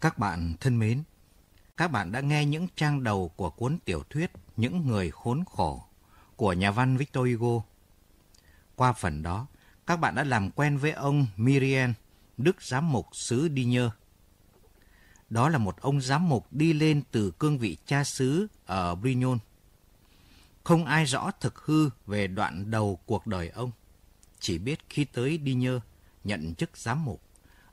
Các bạn thân mến, các bạn đã nghe những trang đầu của cuốn tiểu thuyết Những người khốn khổ của nhà văn Victor Hugo. Qua phần đó, các bạn đã làm quen với ông Miriam, đức giám mục xứ Đi Nhơ. Đó là một ông giám mục đi lên từ cương vị cha xứ ở Brignon. Không ai rõ thực hư về đoạn đầu cuộc đời ông. Chỉ biết khi tới Đi Nhơ, nhận chức giám mục,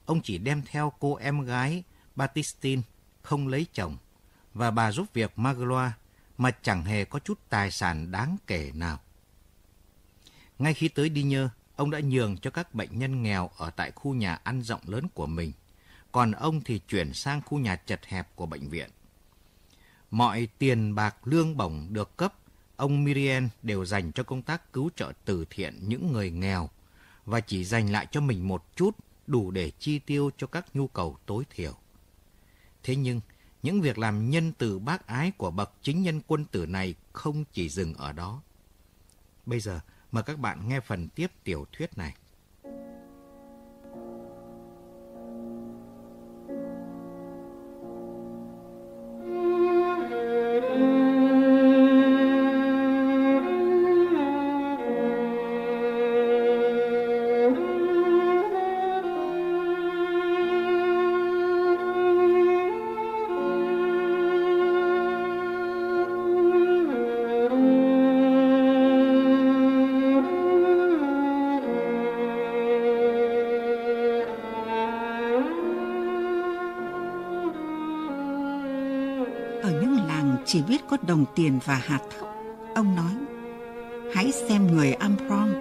ông chỉ đem theo cô em gái Batistin không lấy chồng và bà giúp việc Magloire mà chẳng hề có chút tài sản đáng kể nào. Ngay khi tới Đi Nhơ, ông đã nhường cho các bệnh nhân nghèo ở tại khu nhà ăn rộng lớn của mình, còn ông thì chuyển sang khu nhà chật hẹp của bệnh viện. Mọi tiền bạc lương bổng được cấp, ông Miriam đều dành cho công tác cứu trợ từ thiện những người nghèo và chỉ dành lại cho mình một chút đủ để chi tiêu cho các nhu cầu tối thiểu. Thế nhưng, những việc làm nhân từ bác ái của bậc chính nhân quân tử này không chỉ dừng ở đó. Bây giờ, mời các bạn nghe phần tiếp tiểu thuyết này. Chỉ biết có đồng tiền và hạt thóc. Ông nói, hãy xem người Amprong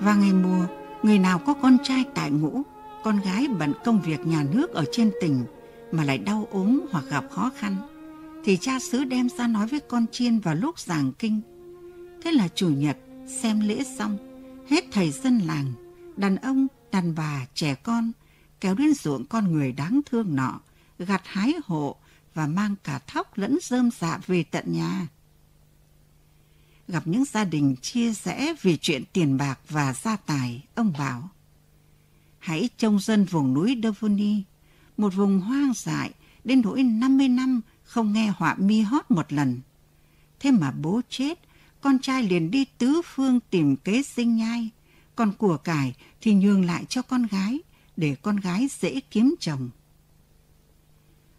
Và ngày mùa, người nào có con trai tại ngũ, con gái bận công việc nhà nước ở trên tỉnh mà lại đau ốm hoặc gặp khó khăn, thì cha xứ đem ra nói với con chiên vào lúc giảng kinh. Thế là chủ nhật, xem lễ xong, hết thầy dân làng, đàn ông, đàn bà, trẻ con, kéo đến ruộng con người đáng thương nọ, gặt hái hộ, và mang cả thóc lẫn rơm dạ về tận nhà. Gặp những gia đình chia rẽ vì chuyện tiền bạc và gia tài, ông bảo Hãy trông dân vùng núi Devoni, một vùng hoang dại đến nỗi 50 năm không nghe họa mi hót một lần. Thế mà bố chết, con trai liền đi tứ phương tìm kế sinh nhai, còn của cải thì nhường lại cho con gái, để con gái dễ kiếm chồng.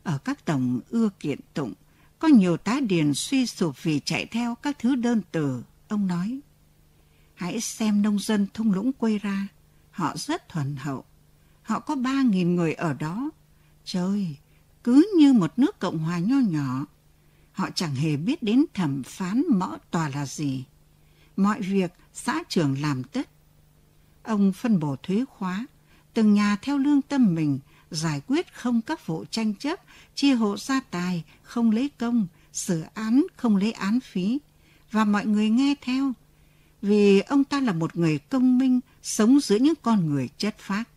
Ở các tổng ưa kiện tụng, có nhiều tá điền suy sụp vì chạy theo các thứ đơn từ, ông nói. Hãy xem nông dân thung lũng quê ra, họ rất thuần hậu. Họ có ba nghìn người ở đó. Trời, cứ như một nước Cộng hòa nho nhỏ. Họ chẳng hề biết đến thẩm phán mõ tòa là gì. Mọi việc xã trưởng làm tất. Ông phân bổ thuế khóa, từng nhà theo lương tâm mình giải quyết không các vụ tranh chấp, chia hộ gia tài, không lấy công, xử án không lấy án phí. Và mọi người nghe theo, vì ông ta là một người công minh, sống giữa những con người chất phác.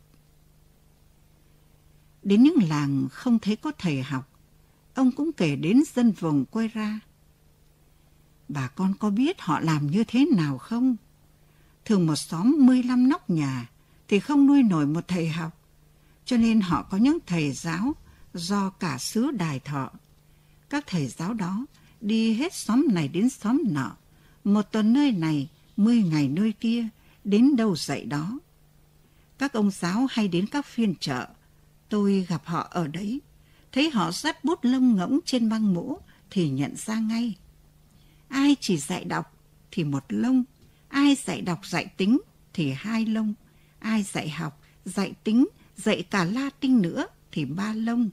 Đến những làng không thấy có thầy học, ông cũng kể đến dân vùng quay ra. Bà con có biết họ làm như thế nào không? Thường một xóm 15 nóc nhà thì không nuôi nổi một thầy học cho nên họ có những thầy giáo do cả xứ đài thọ. Các thầy giáo đó đi hết xóm này đến xóm nọ, một tuần nơi này, mười ngày nơi kia, đến đâu dạy đó. Các ông giáo hay đến các phiên chợ, tôi gặp họ ở đấy, thấy họ dắt bút lông ngỗng trên băng mũ thì nhận ra ngay. Ai chỉ dạy đọc thì một lông, ai dạy đọc dạy tính thì hai lông, ai dạy học, dạy tính dạy cả Latin nữa thì ba lông.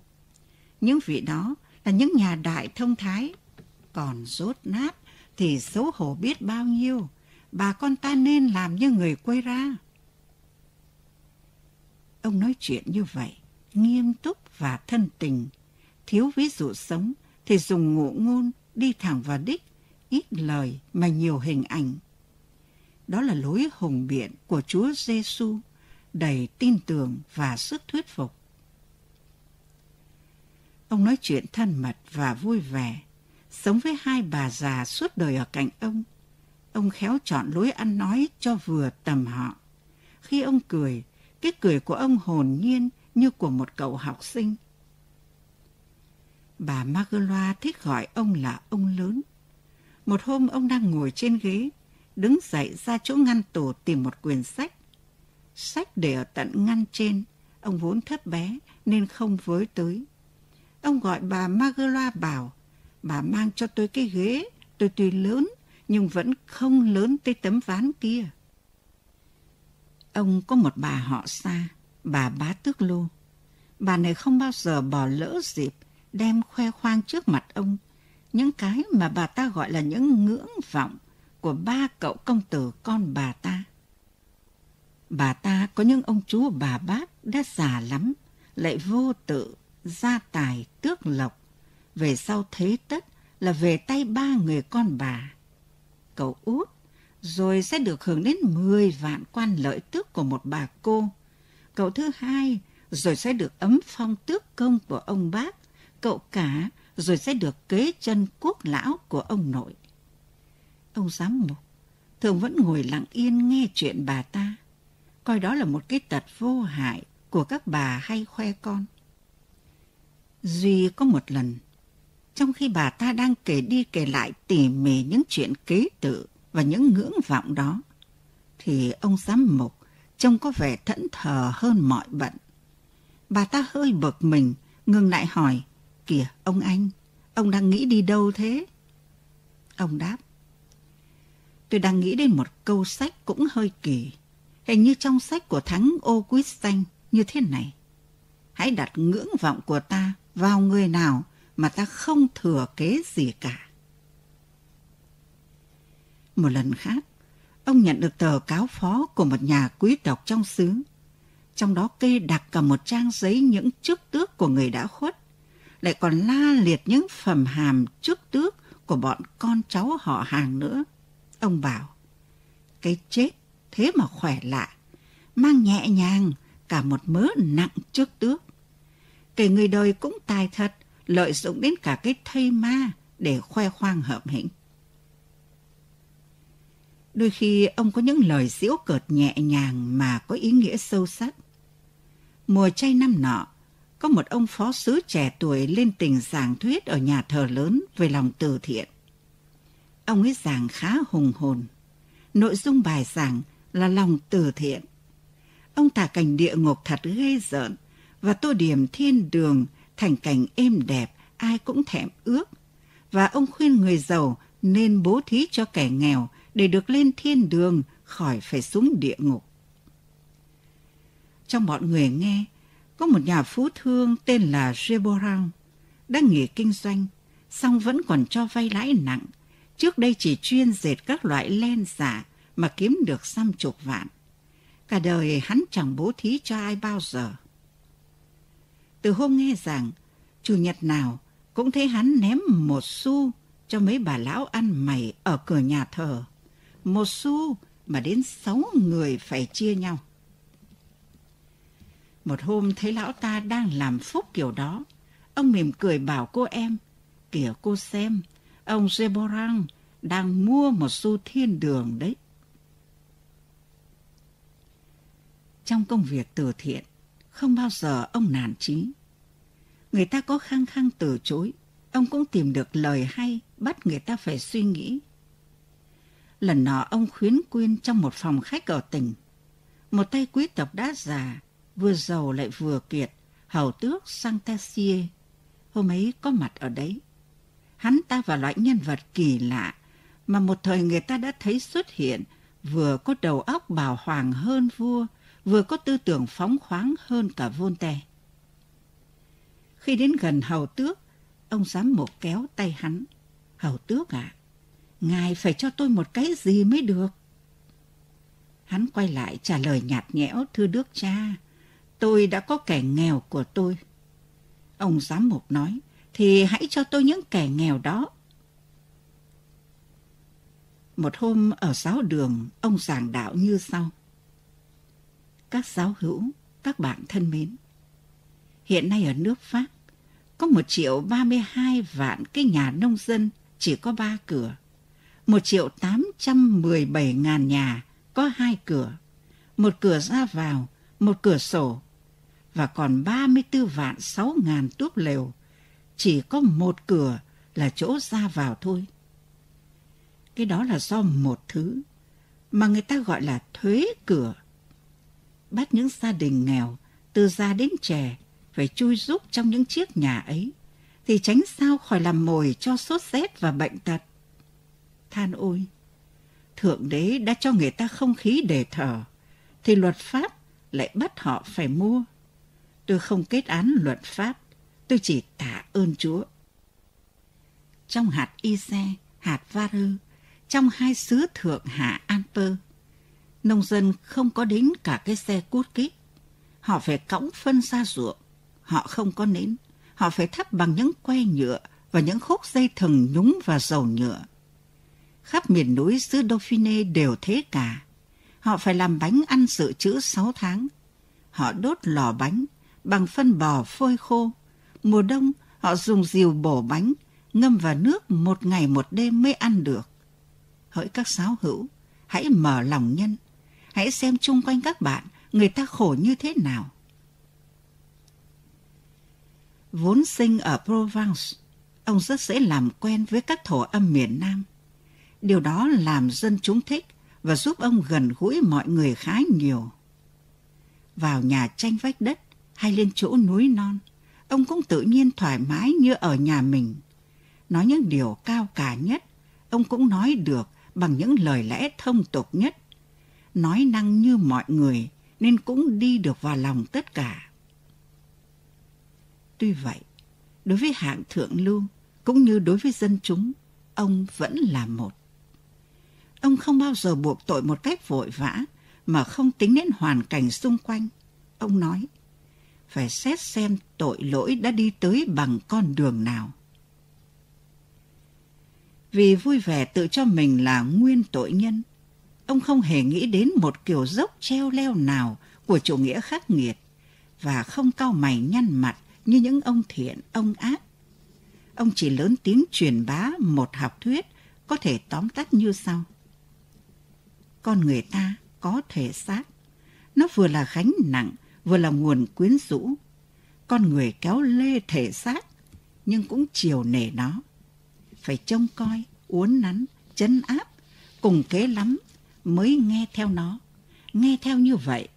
Những vị đó là những nhà đại thông thái. Còn rốt nát thì xấu hổ biết bao nhiêu. Bà con ta nên làm như người quê ra. Ông nói chuyện như vậy, nghiêm túc và thân tình. Thiếu ví dụ sống thì dùng ngụ ngôn đi thẳng vào đích, ít lời mà nhiều hình ảnh. Đó là lối hùng biện của Chúa Giêsu đầy tin tưởng và sức thuyết phục. Ông nói chuyện thân mật và vui vẻ, sống với hai bà già suốt đời ở cạnh ông. Ông khéo chọn lối ăn nói cho vừa tầm họ. Khi ông cười, cái cười của ông hồn nhiên như của một cậu học sinh. Bà Magloa thích gọi ông là ông lớn. Một hôm ông đang ngồi trên ghế, đứng dậy ra chỗ ngăn tủ tìm một quyển sách. Sách để ở tận ngăn trên, ông vốn thấp bé nên không với tới. Ông gọi bà Magloa bảo, bà mang cho tôi cái ghế, tôi tuy lớn nhưng vẫn không lớn tới tấm ván kia. Ông có một bà họ xa, bà bá tước lô. Bà này không bao giờ bỏ lỡ dịp đem khoe khoang trước mặt ông những cái mà bà ta gọi là những ngưỡng vọng của ba cậu công tử con bà ta. Bà ta có những ông chú bà bác đã già lắm, lại vô tự, gia tài, tước lộc. Về sau thế tất là về tay ba người con bà. Cậu út rồi sẽ được hưởng đến 10 vạn quan lợi tước của một bà cô. Cậu thứ hai rồi sẽ được ấm phong tước công của ông bác. Cậu cả rồi sẽ được kế chân quốc lão của ông nội. Ông giám mục thường vẫn ngồi lặng yên nghe chuyện bà ta, coi đó là một cái tật vô hại của các bà hay khoe con. Duy có một lần, trong khi bà ta đang kể đi kể lại tỉ mỉ những chuyện kế tự và những ngưỡng vọng đó, thì ông giám mục trông có vẻ thẫn thờ hơn mọi bận. Bà ta hơi bực mình, ngừng lại hỏi, kìa ông anh, ông đang nghĩ đi đâu thế? Ông đáp, tôi đang nghĩ đến một câu sách cũng hơi kỳ, hình như trong sách của thánh ô quýt xanh như thế này. Hãy đặt ngưỡng vọng của ta vào người nào mà ta không thừa kế gì cả. Một lần khác, ông nhận được tờ cáo phó của một nhà quý tộc trong xứ. Trong đó kê đặt cả một trang giấy những chức tước của người đã khuất, lại còn la liệt những phẩm hàm chức tước của bọn con cháu họ hàng nữa. Ông bảo, cái chết thế mà khỏe lạ, mang nhẹ nhàng cả một mớ nặng trước tước. Kể người đời cũng tài thật, lợi dụng đến cả cái thây ma để khoe khoang hợp hĩnh. Đôi khi ông có những lời giễu cợt nhẹ nhàng mà có ý nghĩa sâu sắc. Mùa chay năm nọ, có một ông phó sứ trẻ tuổi lên tình giảng thuyết ở nhà thờ lớn về lòng từ thiện. Ông ấy giảng khá hùng hồn. Nội dung bài giảng là lòng từ thiện. Ông tả cảnh địa ngục thật ghê rợn và tô điểm thiên đường thành cảnh êm đẹp ai cũng thèm ước. Và ông khuyên người giàu nên bố thí cho kẻ nghèo để được lên thiên đường khỏi phải xuống địa ngục. Trong bọn người nghe, có một nhà phú thương tên là Jeborang, đang nghỉ kinh doanh, song vẫn còn cho vay lãi nặng. Trước đây chỉ chuyên dệt các loại len giả mà kiếm được xăm chục vạn. Cả đời hắn chẳng bố thí cho ai bao giờ. Từ hôm nghe rằng, chủ nhật nào cũng thấy hắn ném một xu cho mấy bà lão ăn mày ở cửa nhà thờ một xu mà đến sáu người phải chia nhau. Một hôm thấy lão ta đang làm phúc kiểu đó, ông mỉm cười bảo cô em, kìa cô xem, ông Zeborang đang mua một xu thiên đường đấy. Trong công việc từ thiện, không bao giờ ông nản chí. Người ta có khăng khăng từ chối, ông cũng tìm được lời hay bắt người ta phải suy nghĩ. Lần nọ ông khuyến quyên trong một phòng khách ở tỉnh. Một tay quý tộc đã già, vừa giàu lại vừa kiệt, hầu tước Santasie. Hôm ấy có mặt ở đấy. Hắn ta và loại nhân vật kỳ lạ mà một thời người ta đã thấy xuất hiện, vừa có đầu óc bảo hoàng hơn vua, vừa có tư tưởng phóng khoáng hơn cả Voltaire. Khi đến gần hầu tước, ông giám mục kéo tay hắn. Hầu tước ạ, à, Ngài phải cho tôi một cái gì mới được. Hắn quay lại trả lời nhạt nhẽo, thưa đức cha, tôi đã có kẻ nghèo của tôi. Ông giám mục nói, thì hãy cho tôi những kẻ nghèo đó. Một hôm ở giáo đường, ông giảng đạo như sau. Các giáo hữu, các bạn thân mến, hiện nay ở nước Pháp, có 1 triệu ba mươi hai vạn cái nhà nông dân chỉ có 3 cửa. 1 triệu 817 ngàn nhà có hai cửa, một cửa ra vào, một cửa sổ, và còn 34 vạn 6 ngàn tuốc lều, chỉ có một cửa là chỗ ra vào thôi. Cái đó là do một thứ mà người ta gọi là thuế cửa. Bắt những gia đình nghèo, từ già đến trẻ, phải chui rúc trong những chiếc nhà ấy, thì tránh sao khỏi làm mồi cho sốt rét và bệnh tật. Than ôi! Thượng đế đã cho người ta không khí để thở, thì luật pháp lại bắt họ phải mua. Tôi không kết án luật pháp, tôi chỉ tạ ơn Chúa. Trong hạt Ise, hạt Varơ, trong hai xứ thượng hạ Anper nông dân không có đến cả cái xe cút kít, Họ phải cõng phân ra ruộng, họ không có nến, họ phải thắp bằng những que nhựa và những khúc dây thừng nhúng và dầu nhựa. Khắp miền núi xứ Dauphine đều thế cả. Họ phải làm bánh ăn dự trữ 6 tháng. Họ đốt lò bánh bằng phân bò phơi khô. Mùa đông họ dùng diều bổ bánh, ngâm vào nước một ngày một đêm mới ăn được. Hỡi các giáo hữu, hãy mở lòng nhân. Hãy xem chung quanh các bạn, người ta khổ như thế nào. Vốn sinh ở Provence, ông rất dễ làm quen với các thổ âm miền Nam. Điều đó làm dân chúng thích và giúp ông gần gũi mọi người khá nhiều. Vào nhà tranh vách đất hay lên chỗ núi non, ông cũng tự nhiên thoải mái như ở nhà mình. Nói những điều cao cả nhất, ông cũng nói được bằng những lời lẽ thông tục nhất. Nói năng như mọi người nên cũng đi được vào lòng tất cả. Tuy vậy, đối với hạng thượng lưu cũng như đối với dân chúng, ông vẫn là một. Ông không bao giờ buộc tội một cách vội vã mà không tính đến hoàn cảnh xung quanh. Ông nói, phải xét xem tội lỗi đã đi tới bằng con đường nào. Vì vui vẻ tự cho mình là nguyên tội nhân, ông không hề nghĩ đến một kiểu dốc treo leo nào của chủ nghĩa khắc nghiệt và không cau mày nhăn mặt như những ông thiện, ông ác. Ông chỉ lớn tiếng truyền bá một học thuyết có thể tóm tắt như sau con người ta có thể xác. Nó vừa là gánh nặng, vừa là nguồn quyến rũ. Con người kéo lê thể xác, nhưng cũng chiều nể nó. Phải trông coi, uốn nắn, chấn áp, cùng kế lắm mới nghe theo nó. Nghe theo như vậy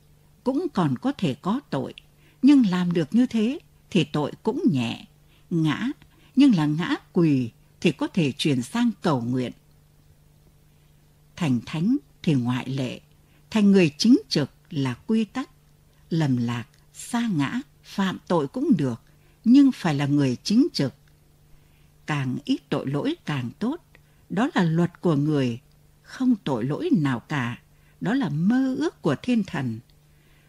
cũng còn có thể có tội, nhưng làm được như thế thì tội cũng nhẹ. Ngã, nhưng là ngã quỳ thì có thể chuyển sang cầu nguyện. Thành thánh thì ngoại lệ, thành người chính trực là quy tắc. Lầm lạc, xa ngã, phạm tội cũng được, nhưng phải là người chính trực. Càng ít tội lỗi càng tốt, đó là luật của người, không tội lỗi nào cả, đó là mơ ước của thiên thần.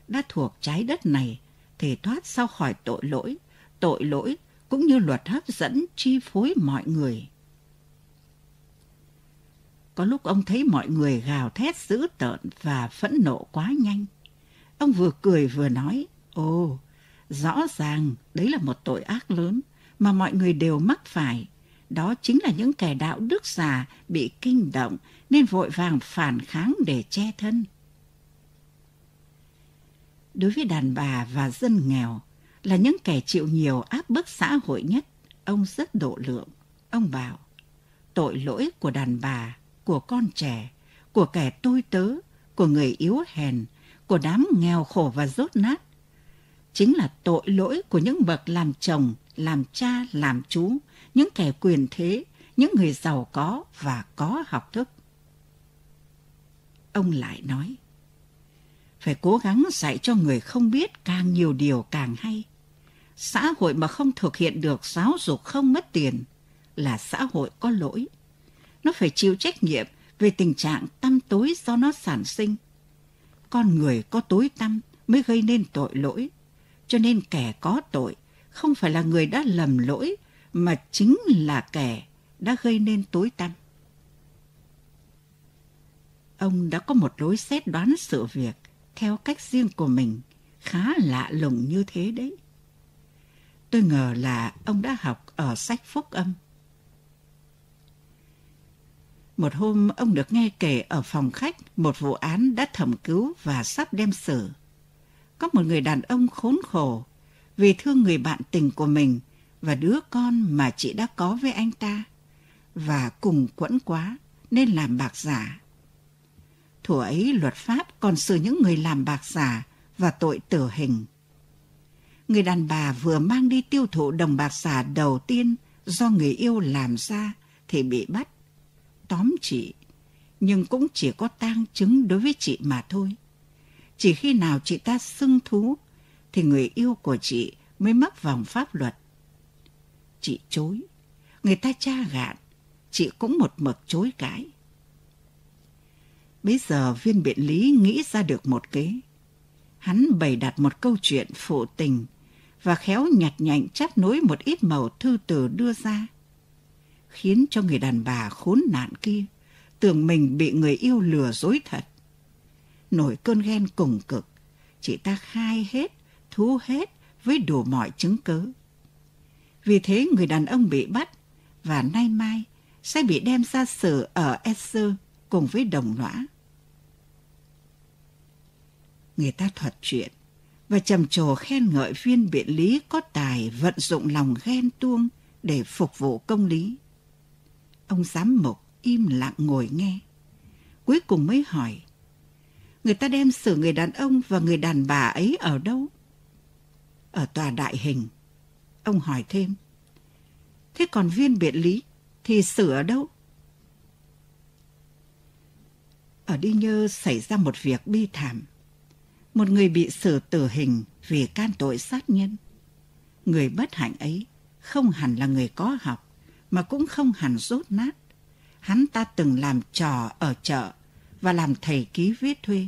Đã thuộc trái đất này thì thoát sau khỏi tội lỗi, tội lỗi cũng như luật hấp dẫn chi phối mọi người. Có lúc ông thấy mọi người gào thét dữ tợn và phẫn nộ quá nhanh. Ông vừa cười vừa nói, ồ, rõ ràng đấy là một tội ác lớn mà mọi người đều mắc phải. Đó chính là những kẻ đạo đức già bị kinh động nên vội vàng phản kháng để che thân. Đối với đàn bà và dân nghèo là những kẻ chịu nhiều áp bức xã hội nhất, ông rất độ lượng. Ông bảo, tội lỗi của đàn bà của con trẻ, của kẻ tôi tớ, của người yếu hèn, của đám nghèo khổ và rốt nát. Chính là tội lỗi của những bậc làm chồng, làm cha, làm chú, những kẻ quyền thế, những người giàu có và có học thức. Ông lại nói, phải cố gắng dạy cho người không biết càng nhiều điều càng hay. Xã hội mà không thực hiện được giáo dục không mất tiền là xã hội có lỗi nó phải chịu trách nhiệm về tình trạng tâm tối do nó sản sinh. Con người có tối tâm mới gây nên tội lỗi, cho nên kẻ có tội không phải là người đã lầm lỗi mà chính là kẻ đã gây nên tối tăm. Ông đã có một lối xét đoán sự việc theo cách riêng của mình, khá lạ lùng như thế đấy. Tôi ngờ là ông đã học ở sách phúc âm. Một hôm ông được nghe kể ở phòng khách một vụ án đã thẩm cứu và sắp đem xử. Có một người đàn ông khốn khổ vì thương người bạn tình của mình và đứa con mà chị đã có với anh ta và cùng quẫn quá nên làm bạc giả. Thủ ấy luật pháp còn xử những người làm bạc giả và tội tử hình. Người đàn bà vừa mang đi tiêu thụ đồng bạc giả đầu tiên do người yêu làm ra thì bị bắt. Tóm chị, nhưng cũng chỉ có tang chứng đối với chị mà thôi. Chỉ khi nào chị ta xưng thú thì người yêu của chị mới mắc vòng pháp luật. Chị chối, người ta tra gạn, chị cũng một mực chối cãi. Bây giờ viên biện lý nghĩ ra được một kế. Hắn bày đặt một câu chuyện phụ tình và khéo nhặt nhạnh chắp nối một ít màu thư từ đưa ra, khiến cho người đàn bà khốn nạn kia tưởng mình bị người yêu lừa dối thật. Nổi cơn ghen cùng cực, chị ta khai hết, thú hết với đủ mọi chứng cớ. Vì thế người đàn ông bị bắt và nay mai sẽ bị đem ra xử ở Esser cùng với đồng lõa. Người ta thuật chuyện và trầm trồ khen ngợi viên biện lý có tài vận dụng lòng ghen tuông để phục vụ công lý. Ông giám mục im lặng ngồi nghe. Cuối cùng mới hỏi, người ta đem xử người đàn ông và người đàn bà ấy ở đâu? Ở tòa đại hình. Ông hỏi thêm, thế còn viên biện lý thì xử ở đâu? Ở Đi Nhơ xảy ra một việc bi thảm một người bị xử tử hình vì can tội sát nhân. Người bất hạnh ấy không hẳn là người có học, mà cũng không hẳn rốt nát. Hắn ta từng làm trò ở chợ và làm thầy ký viết thuê.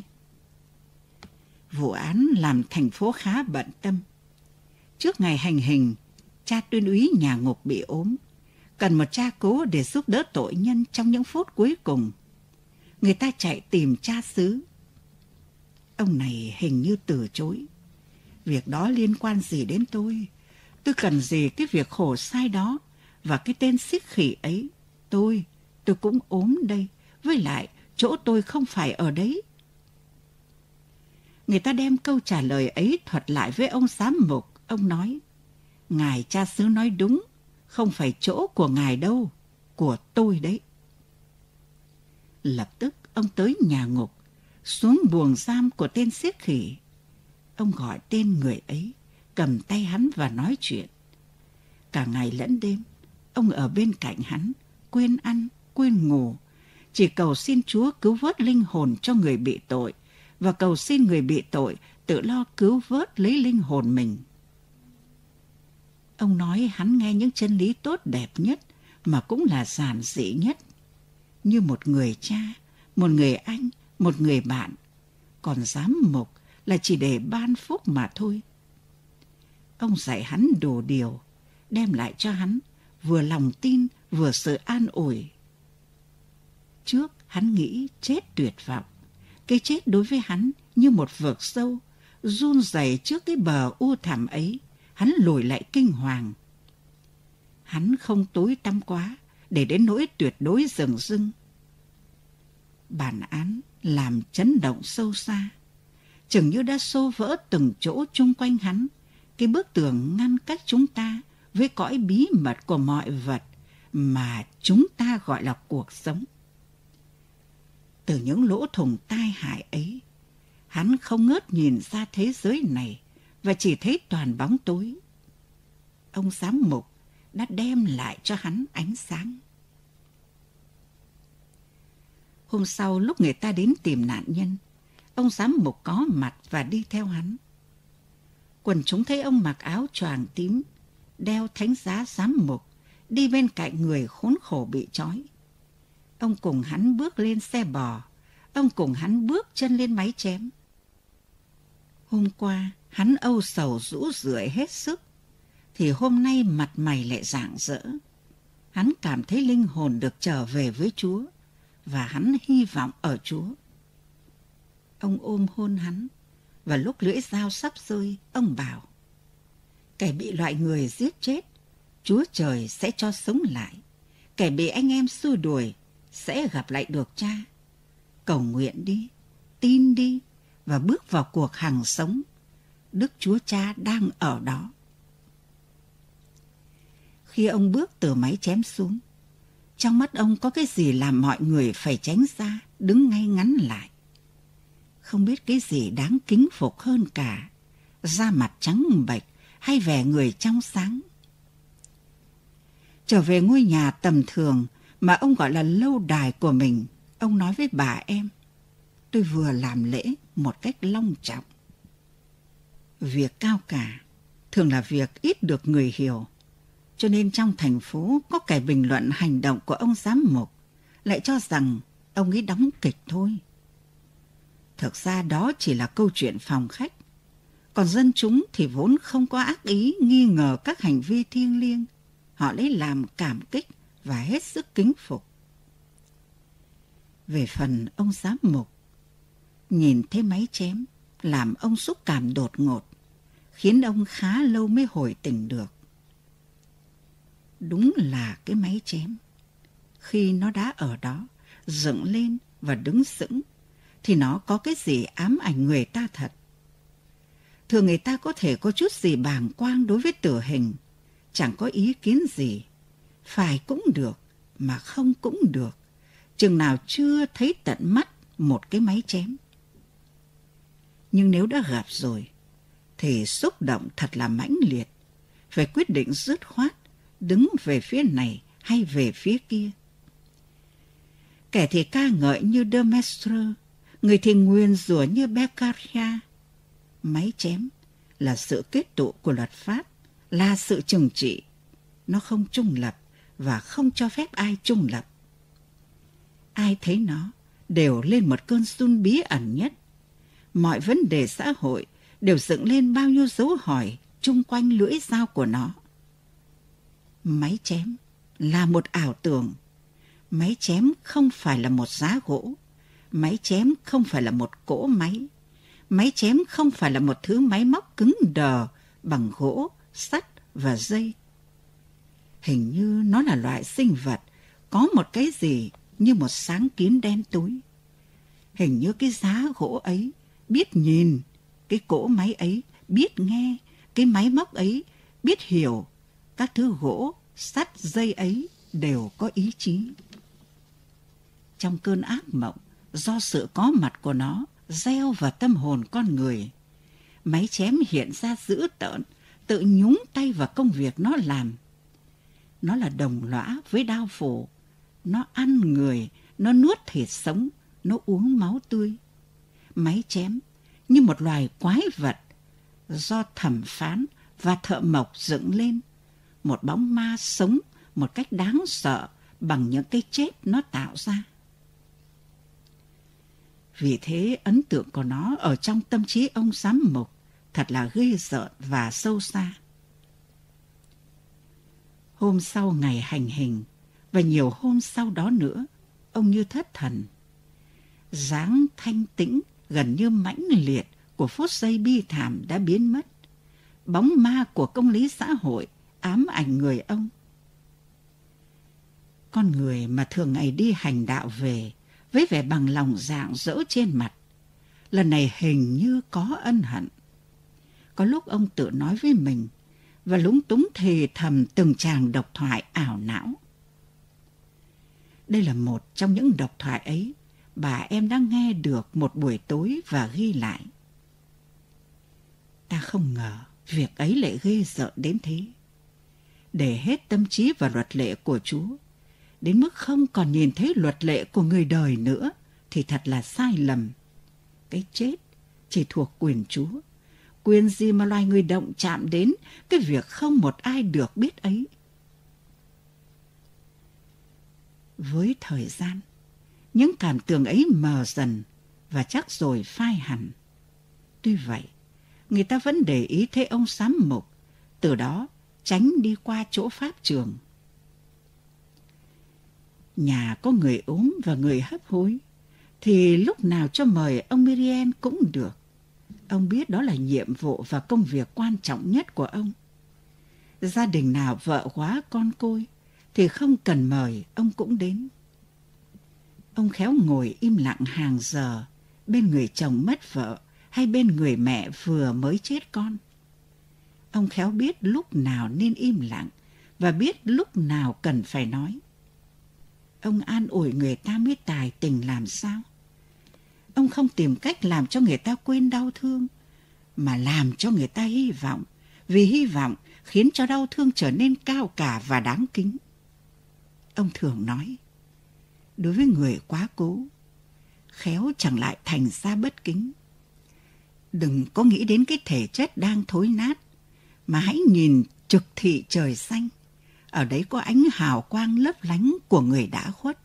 Vụ án làm thành phố khá bận tâm. Trước ngày hành hình, cha tuyên úy nhà ngục bị ốm. Cần một cha cố để giúp đỡ tội nhân trong những phút cuối cùng. Người ta chạy tìm cha xứ Ông này hình như từ chối. Việc đó liên quan gì đến tôi? Tôi cần gì cái việc khổ sai đó và cái tên xích khỉ ấy? Tôi, tôi cũng ốm đây. Với lại, chỗ tôi không phải ở đấy. Người ta đem câu trả lời ấy thuật lại với ông giám mục. Ông nói, Ngài cha xứ nói đúng, không phải chỗ của ngài đâu, của tôi đấy. Lập tức ông tới nhà ngục, xuống buồng giam của tên siết khỉ. Ông gọi tên người ấy, cầm tay hắn và nói chuyện. Cả ngày lẫn đêm, ông ở bên cạnh hắn, quên ăn, quên ngủ, chỉ cầu xin Chúa cứu vớt linh hồn cho người bị tội và cầu xin người bị tội tự lo cứu vớt lấy linh hồn mình. Ông nói hắn nghe những chân lý tốt đẹp nhất mà cũng là giản dị nhất. Như một người cha, một người anh, một người bạn, còn giám mục là chỉ để ban phúc mà thôi. Ông dạy hắn đồ điều, đem lại cho hắn vừa lòng tin vừa sự an ủi. Trước hắn nghĩ chết tuyệt vọng, cái chết đối với hắn như một vực sâu, run rẩy trước cái bờ u thảm ấy, hắn lùi lại kinh hoàng. Hắn không tối tăm quá để đến nỗi tuyệt đối rừng rưng. Bản án làm chấn động sâu xa. Chừng như đã xô vỡ từng chỗ chung quanh hắn, cái bức tường ngăn cách chúng ta với cõi bí mật của mọi vật mà chúng ta gọi là cuộc sống. Từ những lỗ thủng tai hại ấy, hắn không ngớt nhìn ra thế giới này và chỉ thấy toàn bóng tối. Ông giám mục đã đem lại cho hắn ánh sáng. Hôm sau lúc người ta đến tìm nạn nhân, ông giám mục có mặt và đi theo hắn. Quần chúng thấy ông mặc áo choàng tím, đeo thánh giá giám mục, đi bên cạnh người khốn khổ bị trói. Ông cùng hắn bước lên xe bò, ông cùng hắn bước chân lên máy chém. Hôm qua, hắn âu sầu rũ rượi hết sức, thì hôm nay mặt mày lại rạng rỡ. Hắn cảm thấy linh hồn được trở về với Chúa và hắn hy vọng ở Chúa. Ông ôm hôn hắn, và lúc lưỡi dao sắp rơi, ông bảo, kẻ bị loại người giết chết, Chúa trời sẽ cho sống lại. Kẻ bị anh em xua đuổi sẽ gặp lại được cha. Cầu nguyện đi, tin đi và bước vào cuộc hàng sống. Đức Chúa Cha đang ở đó. Khi ông bước từ máy chém xuống, trong mắt ông có cái gì làm mọi người phải tránh xa, đứng ngay ngắn lại. Không biết cái gì đáng kính phục hơn cả, da mặt trắng bệch hay vẻ người trong sáng. Trở về ngôi nhà tầm thường mà ông gọi là lâu đài của mình, ông nói với bà em, tôi vừa làm lễ một cách long trọng. Việc cao cả thường là việc ít được người hiểu, cho nên trong thành phố có kẻ bình luận hành động của ông giám mục lại cho rằng ông ấy đóng kịch thôi. Thực ra đó chỉ là câu chuyện phòng khách. Còn dân chúng thì vốn không có ác ý nghi ngờ các hành vi thiêng liêng. Họ lấy làm cảm kích và hết sức kính phục. Về phần ông giám mục, nhìn thấy máy chém làm ông xúc cảm đột ngột, khiến ông khá lâu mới hồi tỉnh được. Đúng là cái máy chém. Khi nó đã ở đó, dựng lên và đứng sững, thì nó có cái gì ám ảnh người ta thật. Thường người ta có thể có chút gì bàng quang đối với tử hình, chẳng có ý kiến gì. Phải cũng được, mà không cũng được, chừng nào chưa thấy tận mắt một cái máy chém. Nhưng nếu đã gặp rồi, thì xúc động thật là mãnh liệt, phải quyết định dứt khoát, đứng về phía này hay về phía kia. Kẻ thì ca ngợi như De Maistre, người thì nguyên rủa như Beccaria. Máy chém là sự kết tụ của luật pháp, là sự trừng trị. Nó không trung lập và không cho phép ai trung lập. Ai thấy nó đều lên một cơn run bí ẩn nhất. Mọi vấn đề xã hội đều dựng lên bao nhiêu dấu hỏi chung quanh lưỡi dao của nó. Máy chém là một ảo tưởng. Máy chém không phải là một giá gỗ. Máy chém không phải là một cỗ máy. Máy chém không phải là một thứ máy móc cứng đờ bằng gỗ, sắt và dây. Hình như nó là loại sinh vật có một cái gì như một sáng kiến đen tối. Hình như cái giá gỗ ấy biết nhìn, cái cỗ máy ấy biết nghe, cái máy móc ấy biết hiểu, các thứ gỗ, sắt, dây ấy đều có ý chí. Trong cơn ác mộng, do sự có mặt của nó gieo vào tâm hồn con người, máy chém hiện ra dữ tợn, tự nhúng tay vào công việc nó làm. Nó là đồng lõa với đao phổ nó ăn người, nó nuốt thịt sống, nó uống máu tươi. Máy chém như một loài quái vật do thẩm phán và thợ mộc dựng lên. Một bóng ma sống một cách đáng sợ bằng những cái chết nó tạo ra. Vì thế ấn tượng của nó ở trong tâm trí ông giám mục thật là ghê rợn và sâu xa. Hôm sau ngày hành hình và nhiều hôm sau đó nữa, ông như thất thần. dáng thanh tĩnh gần như mãnh liệt của phút giây bi thảm đã biến mất. Bóng ma của công lý xã hội ám ảnh người ông. Con người mà thường ngày đi hành đạo về, với vẻ bằng lòng dạng dỡ trên mặt. Lần này hình như có ân hận. Có lúc ông tự nói với mình, và lúng túng thì thầm từng chàng độc thoại ảo não. Đây là một trong những độc thoại ấy, bà em đã nghe được một buổi tối và ghi lại. Ta không ngờ việc ấy lại ghê sợ đến thế. Để hết tâm trí và luật lệ của Chúa, đến mức không còn nhìn thấy luật lệ của người đời nữa, thì thật là sai lầm. Cái chết chỉ thuộc quyền Chúa. Quyền gì mà loài người động chạm đến cái việc không một ai được biết ấy. Với thời gian, những cảm tưởng ấy mờ dần và chắc rồi phai hẳn. Tuy vậy, người ta vẫn để ý thấy ông sám mục, từ đó tránh đi qua chỗ pháp trường. Nhà có người ốm và người hấp hối, thì lúc nào cho mời ông Miriam cũng được. Ông biết đó là nhiệm vụ và công việc quan trọng nhất của ông. Gia đình nào vợ quá con côi, thì không cần mời ông cũng đến. Ông khéo ngồi im lặng hàng giờ bên người chồng mất vợ hay bên người mẹ vừa mới chết con. Ông khéo biết lúc nào nên im lặng và biết lúc nào cần phải nói. Ông an ủi người ta mới tài tình làm sao? Ông không tìm cách làm cho người ta quên đau thương, mà làm cho người ta hy vọng, vì hy vọng khiến cho đau thương trở nên cao cả và đáng kính. Ông thường nói, đối với người quá cố, khéo chẳng lại thành ra bất kính. Đừng có nghĩ đến cái thể chất đang thối nát, mà hãy nhìn trực thị trời xanh. Ở đấy có ánh hào quang lấp lánh của người đã khuất.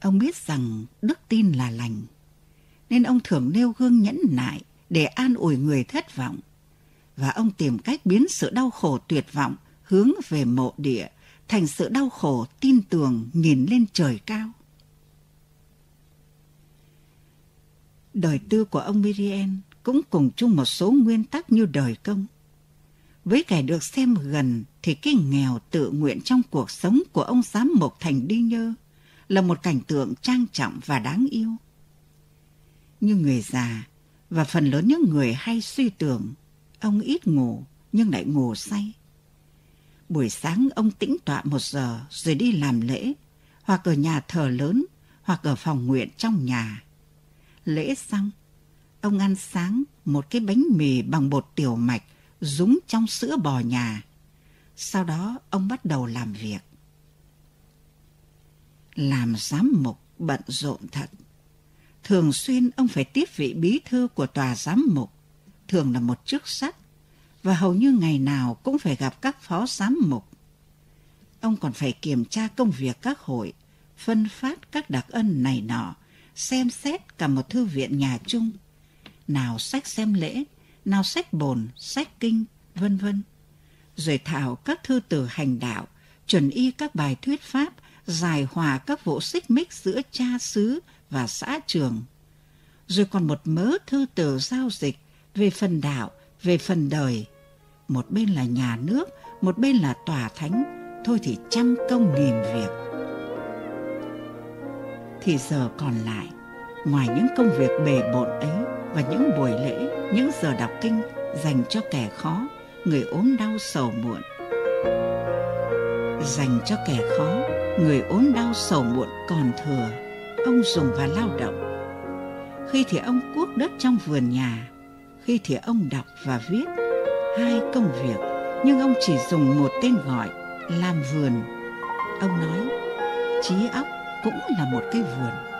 Ông biết rằng đức tin là lành, nên ông thường nêu gương nhẫn nại để an ủi người thất vọng. Và ông tìm cách biến sự đau khổ tuyệt vọng hướng về mộ địa thành sự đau khổ tin tưởng nhìn lên trời cao. Đời tư của ông Miriam cũng cùng chung một số nguyên tắc như đời công. Với kẻ được xem gần thì cái nghèo tự nguyện trong cuộc sống của ông giám mục thành đi nhơ là một cảnh tượng trang trọng và đáng yêu. Như người già và phần lớn những người hay suy tưởng, ông ít ngủ nhưng lại ngủ say. Buổi sáng ông tĩnh tọa một giờ rồi đi làm lễ, hoặc ở nhà thờ lớn, hoặc ở phòng nguyện trong nhà. Lễ xong, ông ăn sáng một cái bánh mì bằng bột tiểu mạch rúng trong sữa bò nhà. Sau đó ông bắt đầu làm việc. Làm giám mục bận rộn thật. Thường xuyên ông phải tiếp vị bí thư của tòa giám mục, thường là một chức sắc, và hầu như ngày nào cũng phải gặp các phó giám mục. Ông còn phải kiểm tra công việc các hội, phân phát các đặc ân này nọ, xem xét cả một thư viện nhà chung. Nào sách xem lễ, nào sách bồn, sách kinh, vân vân. Rồi thảo các thư từ hành đạo, chuẩn y các bài thuyết pháp, giải hòa các vụ xích mích giữa cha xứ và xã trường. Rồi còn một mớ thư từ giao dịch về phần đạo, về phần đời. Một bên là nhà nước, một bên là tòa thánh, thôi thì trăm công nghìn việc. Thì giờ còn lại, ngoài những công việc bề bộn ấy và những buổi lễ, những giờ đọc kinh dành cho kẻ khó, người ốm đau sầu muộn. Dành cho kẻ khó, người ốm đau sầu muộn còn thừa, ông dùng và lao động. Khi thì ông cuốc đất trong vườn nhà, khi thì ông đọc và viết hai công việc, nhưng ông chỉ dùng một tên gọi, làm vườn. Ông nói, trí óc cũng là một cái vườn.